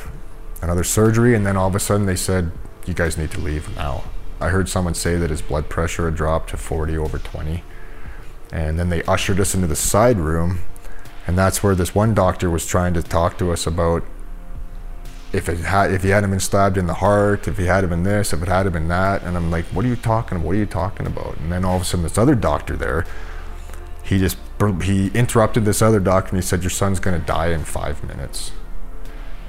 Speaker 6: another surgery, and then all of a sudden they said, "You guys need to leave now." I heard someone say that his blood pressure had dropped to 40 over 20, and then they ushered us into the side room, and that's where this one doctor was trying to talk to us about if it had if he hadn't been stabbed in the heart, if he had been this, if it had been that, and I'm like, what are you talking? What are you talking about? And then all of a sudden, this other doctor there, he just he interrupted this other doctor and he said, your son's gonna die in five minutes.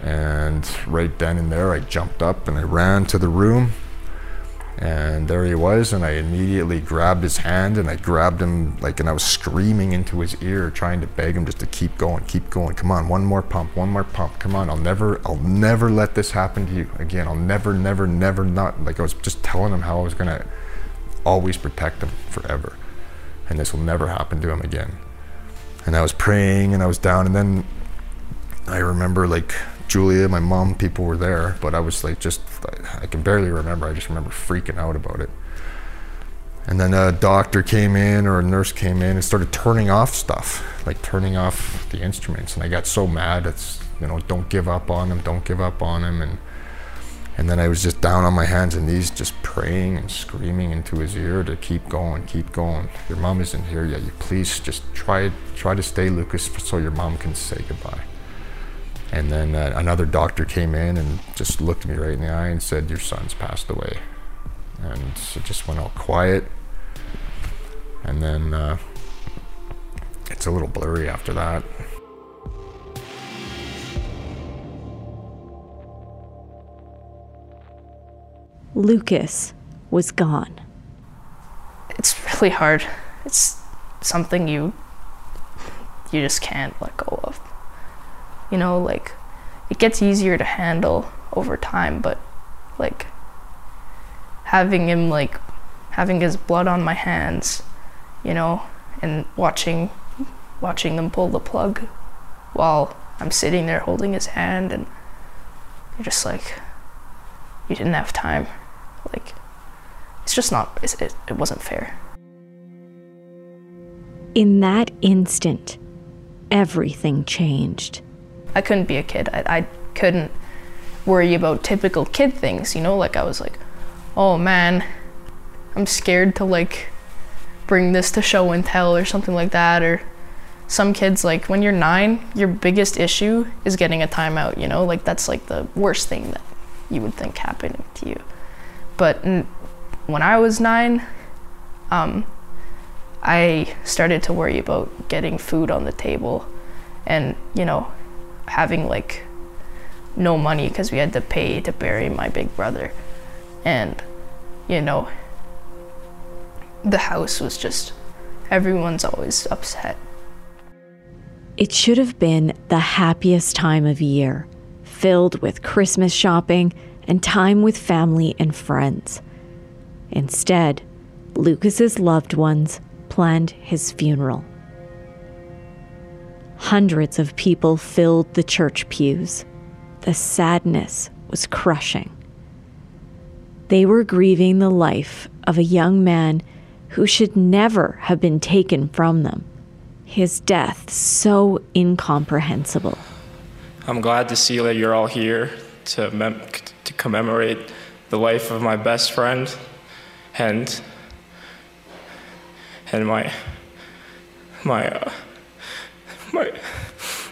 Speaker 6: And right then and there, I jumped up and I ran to the room and there he was, and I immediately grabbed his hand and I grabbed him like, and I was screaming into his ear, trying to beg him just to keep going, keep going. Come on, one more pump, one more pump. Come on, I'll never, I'll never let this happen to you again. I'll never, never, never not. Like I was just telling him how I was gonna always protect him forever, and this will never happen to him again. And I was praying and I was down, and then I remember like Julia, my mom, people were there, but I was like, just, I can barely remember. I just remember freaking out about it. And then a doctor came in or a nurse came in and started turning off stuff, like turning off the instruments. And I got so mad. It's, you know, don't give up on him, don't give up on him. And, and then I was just down on my hands and knees, just praying and screaming into his ear to keep going, keep going. Your mom isn't here yet. You please just try, try to stay, Lukas, so your mom can say goodbye. And then uh, another doctor came in and just looked me right in the eye and said, Your son's passed away. And it just went all quiet. And then uh, it's a little blurry after that.
Speaker 3: Lukas was gone.
Speaker 7: It's really hard. It's something you you just can't let go of you know like it gets easier to handle over time but like having him like having his blood on my hands you know and watching watching them pull the plug while I'm sitting there holding his hand and you're just like you didn't have time. Like it's just not it, it wasn't fair.
Speaker 3: In that instant everything changed
Speaker 7: I couldn't be a kid. I, I couldn't worry about typical kid things, you know? Like, I was like, oh man, I'm scared to like bring this to show and tell or something like that. Or some kids, like, when you're nine, your biggest issue is getting a timeout, you know? Like, that's like the worst thing that you would think happening to you. But n- when I was nine, um, I started to worry about getting food on the table and, you know, having like no money because we had to pay to bury my big brother. And, you know, the house was just, everyone's always upset.
Speaker 3: It should have been the happiest time of year, filled with Christmas shopping and time with family and friends. Instead, Lukas's loved ones planned his funeral. Hundreds of people filled the church pews. The sadness was crushing. They were grieving the life of a young man who should never have been taken from them. His death so incomprehensible.
Speaker 9: I'm glad to see that you're all here to, mem- to commemorate the life of my best friend and and my my uh, my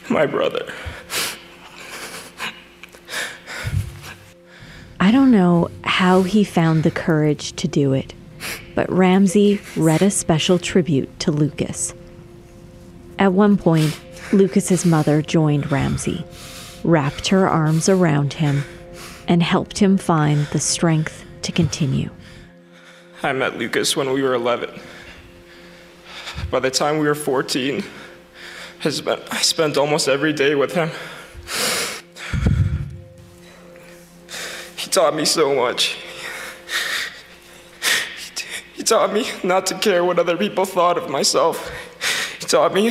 Speaker 9: my brother.
Speaker 3: I don't know how he found the courage to do it, but Ramzi read a special tribute to Lukas. At one point, Lukas's mother joined Ramzi, wrapped her arms around him, and helped him find the strength to continue.
Speaker 9: I met Lukas when we were 11. By the time we were 14, I spent, I spent almost every day with him. He taught me so much. He taught me not to care what other people thought of myself. He taught me.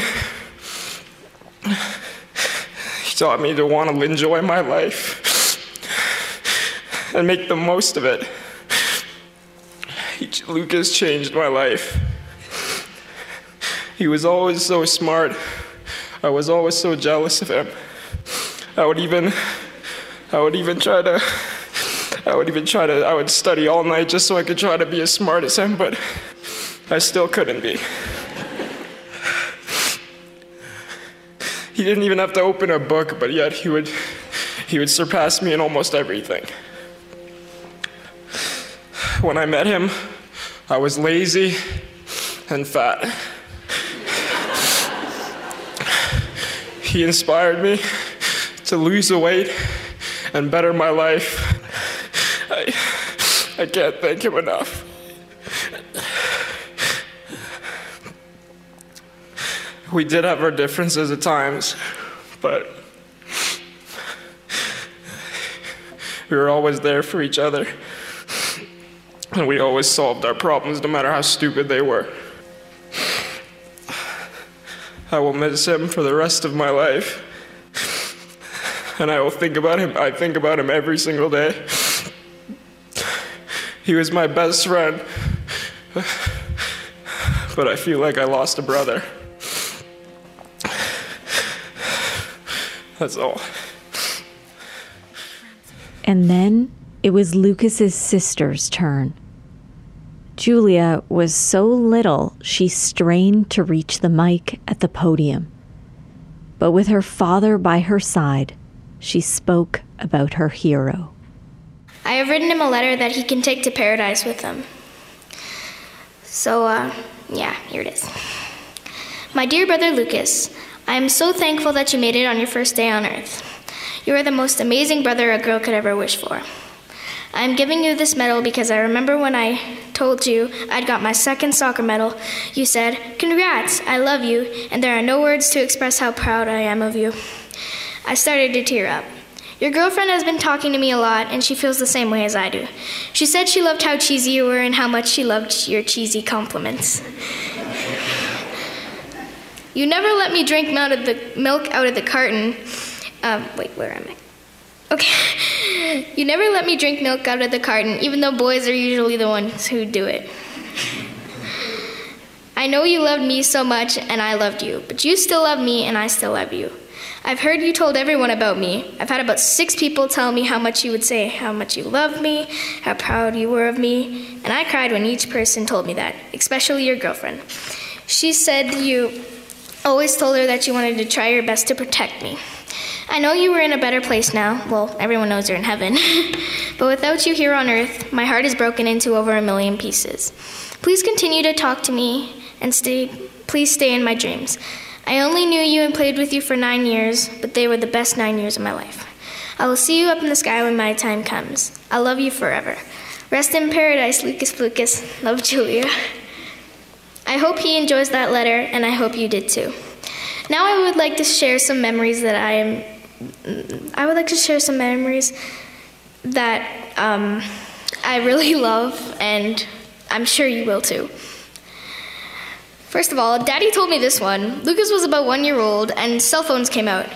Speaker 9: He taught me to want to enjoy my life and make the most of it. He, Lukas changed my life. He was always so smart. I was always so jealous of him. I would even, I would even try to, I would even try to, I would study all night just so I could try to be as smart as him, but I still couldn't be. He didn't even have to open a book, but yet he would, he would surpass me in almost everything. When I met him, I was lazy and fat. He inspired me to lose the weight and better my life. I, I can't thank him enough. We did have our differences at times, but we were always there for each other. And we always solved our problems no matter how stupid they were. I will miss him for the rest of my life. And I will think about him. I think about him every single day. He was my best friend. But I feel like I lost a brother. That's all.
Speaker 3: And then it was Lukas's sister's turn. Julia was so little she strained to reach the mic at the podium. But with her father by her side, she spoke about her hero.
Speaker 10: I have written him a letter that he can take to paradise with him. So, uh, yeah, here it is. My dear brother Lukas, I am so thankful that you made it on your first day on earth. You are the most amazing brother a girl could ever wish for. I am giving you this medal because I remember when I told you I'd got my second soccer medal, you said, Congrats, I love you, and there are no words to express how proud I am of you. I started to tear up. Your girlfriend has been talking to me a lot, and she feels the same way as I do. She said she loved how cheesy you were and how much she loved your cheesy compliments. You never let me drink out of the milk out of the carton. Um, wait, where am I? Okay. You never let me drink milk out of the carton, even though boys are usually the ones who do it. I know you loved me so much, and I loved you, but you still love me, and I still love you. I've heard you told everyone about me. I've had about six people tell me how much you would say how much you loved me, how proud you were of me, and I cried when each person told me that, especially your girlfriend. She said you always told her that you wanted to try your best to protect me. I know you were in a better place now. Well, everyone knows you're in heaven. but without you here on earth, my heart is broken into over a million pieces. Please continue to talk to me and stay please stay in my dreams. I only knew you and played with you for 9 years, but they were the best 9 years of my life. I will see you up in the sky when my time comes. I love you forever. Rest in paradise, Lukas Lukas. Love Julia. I hope he enjoys that letter, and I hope you did too. Now I would like to share some memories that I am. I would like to share some memories that um, I really love, and I'm sure you will too. First of all, Daddy told me this one. Lukas was about one year old, and cell phones came out.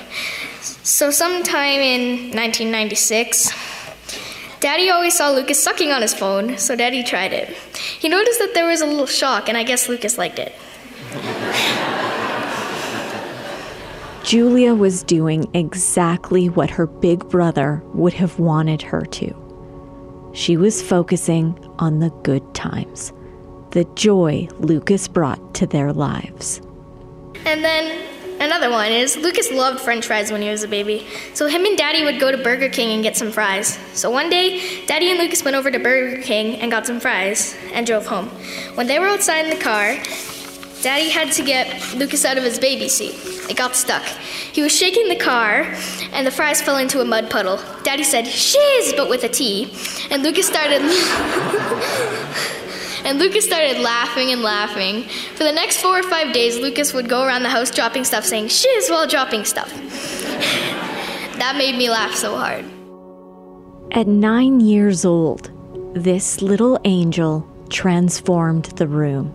Speaker 10: So, sometime in 1996, Daddy always saw Lukas sucking on his phone, so Daddy tried it. He noticed that there was a little shock, and I guess Lukas liked it.
Speaker 3: Julia was doing exactly what her big brother would have wanted her to. She was focusing on the good times, the joy Lukas brought to their lives.
Speaker 10: And then Another one is Lukas loved french fries when he was a baby, so him and Daddy would go to Burger King and get some fries. So one day, Daddy and Lucas went over to Burger King and got some fries and drove home. When they were outside in the car, Daddy had to get Lukas out of his baby seat. It got stuck. He was shaking the car, and the fries fell into a mud puddle. Daddy said, shiz, but with a T. And Lukas started. and Lukas started laughing and laughing. For the next four or five days, Lukas would go around the house dropping stuff, saying shiz while dropping stuff. that made me laugh so hard.
Speaker 3: At nine years old, this little angel transformed the room.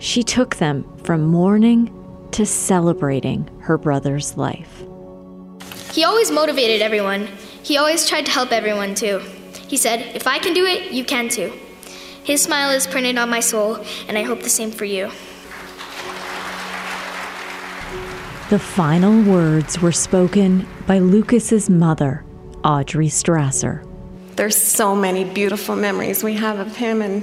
Speaker 3: She took them from mourning to celebrating her brother's life.
Speaker 10: He always motivated everyone. He always tried to help everyone too. He said, If I can do it, you can too. His smile is printed on my soul, and I hope the same for you.
Speaker 3: The final words were spoken by Lukas's mother, Audrey Strasser.
Speaker 11: There's so many beautiful memories we have of him and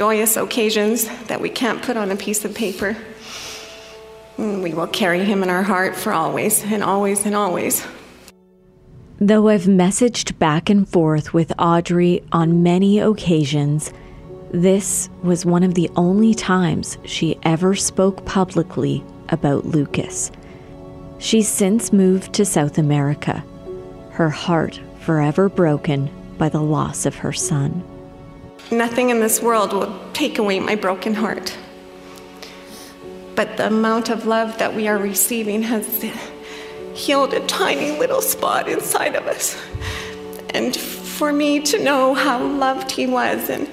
Speaker 11: joyous occasions that we can't put on a piece of paper. Mm, we will carry him in our heart for always and always and always.
Speaker 3: Though I've messaged back and forth with Audrey on many occasions, this was one of the only times she ever spoke publicly about Lukas. She's since moved to South America, her heart forever broken by the loss of her son.
Speaker 11: Nothing in this world will take away my broken heart. But the amount of love that we are receiving has healed a tiny little spot inside of us. And for me to know how loved he was and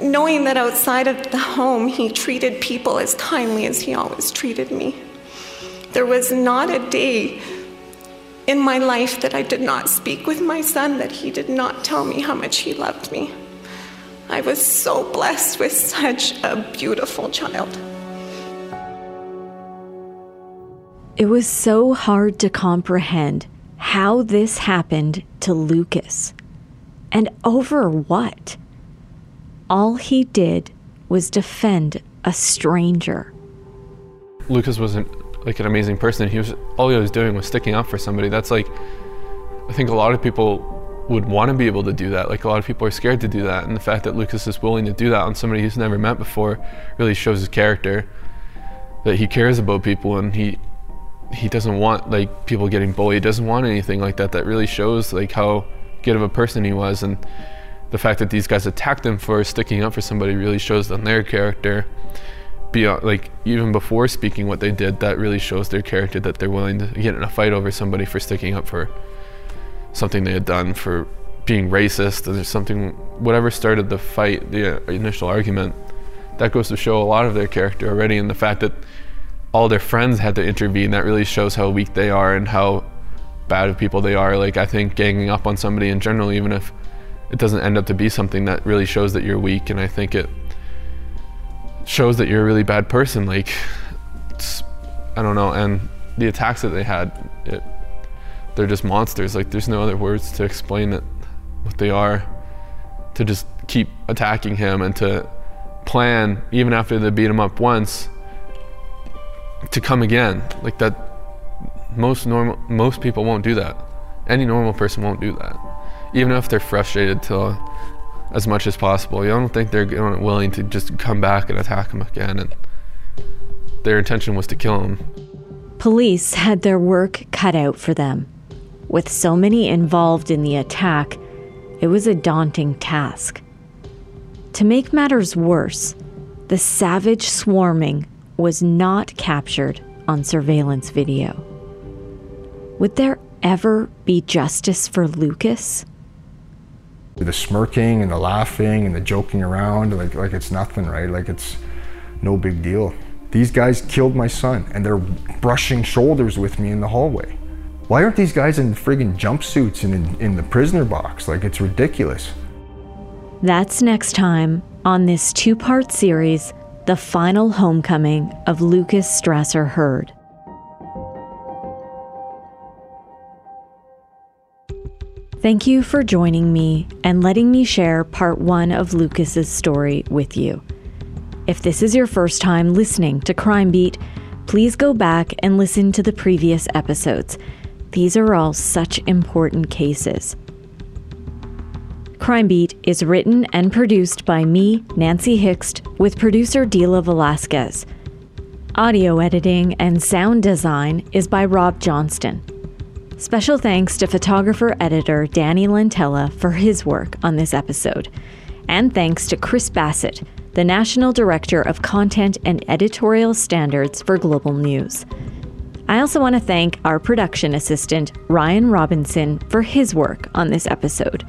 Speaker 11: knowing that outside of the home he treated people as kindly as he always treated me. There was not a day in my life that I did not speak with my son that he did not tell me how much he loved me. I was so blessed with such a beautiful child.
Speaker 3: It was so hard to comprehend how this happened to Lukas. And over what? All he did was defend a stranger.
Speaker 4: Lukas wasn't like an amazing person. He was all he was doing was sticking up for somebody. That's like I think a lot of people would want to be able to do that. Like a lot of people are scared to do that, and the fact that Lukas is willing to do that on somebody he's never met before really shows his character. That he cares about people and he he doesn't want like people getting bullied. He doesn't want anything like that. That really shows like how good of a person he was, and the fact that these guys attacked him for sticking up for somebody really shows on their character. Beyond like even before speaking what they did, that really shows their character that they're willing to get in a fight over somebody for sticking up for something they had done for being racist there's something whatever started the fight, the uh, initial argument. That goes to show a lot of their character already, and the fact that all their friends had to intervene that really shows how weak they are and how bad of people they are like i think ganging up on somebody in general even if it doesn't end up to be something that really shows that you're weak and i think it shows that you're a really bad person like i don't know and the attacks that they had it, they're just monsters like there's no other words to explain it what they are to just keep attacking him and to plan even after they beat him up once to come again. Like that most normal most people won't do that. Any normal person won't do that. Even if they're frustrated to as much as possible. You don't think they're willing to just come back and attack him again and their intention was to kill him.
Speaker 3: Police had their work cut out for them. With so many involved in the attack, it was a daunting task. To make matters worse, the savage swarming was not captured on surveillance video. Would there ever be justice for Lukas?
Speaker 6: The smirking and the laughing and the joking around, like, like it's nothing, right? Like it's no big deal. These guys killed my son and they're brushing shoulders with me in the hallway. Why aren't these guys in friggin' jumpsuits and in, in the prisoner box? Like it's ridiculous.
Speaker 3: That's next time on this two part series the final homecoming of Lukas Strasser Hird. Thank you for joining me and letting me share part one of Lukas's story with you. If this is your first time listening to Crime Beat, please go back and listen to the previous episodes. These are all such important cases. Crime Beat is written and produced by me, Nancy Hixt, with producer Dila Velasquez. Audio editing and sound design is by Rob Johnston. Special thanks to photographer editor Danny Lentella for his work on this episode. And thanks to Chris Bassett, the National Director of Content and Editorial Standards for Global News. I also want to thank our production assistant, Ryan Robinson, for his work on this episode.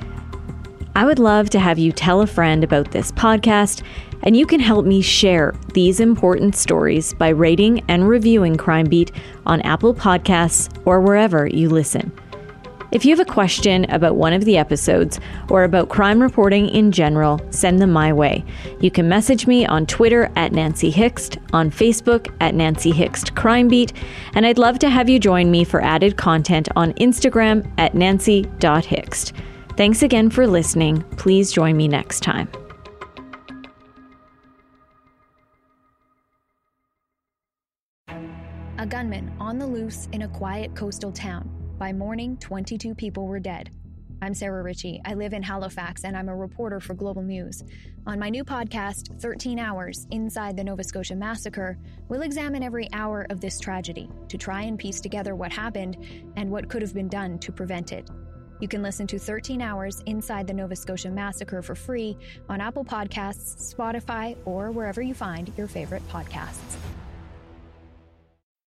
Speaker 3: I would love to have you tell a friend about this podcast, and you can help me share these important stories by rating and reviewing Crime Beat on Apple Podcasts or wherever you listen. If you have a question about one of the episodes or about crime reporting in general, send them my way. You can message me on Twitter at Nancy Hixt, on Facebook at Nancy Hixt Crime Beat, and I'd love to have you join me for added content on Instagram at nancy.hixt. Thanks again for listening. Please join me next time.
Speaker 12: A gunman on the loose in a quiet coastal town. By morning, 22 people were dead. I'm Sarah Ritchie. I live in Halifax and I'm a reporter for Global News. On my new podcast, 13 Hours Inside the Nova Scotia Massacre, we'll examine every hour of this tragedy to try and piece together what happened and what could have been done to prevent it. You can listen to 13 Hours Inside the Nova Scotia Massacre for free on Apple Podcasts, Spotify, or wherever you find your favorite podcasts.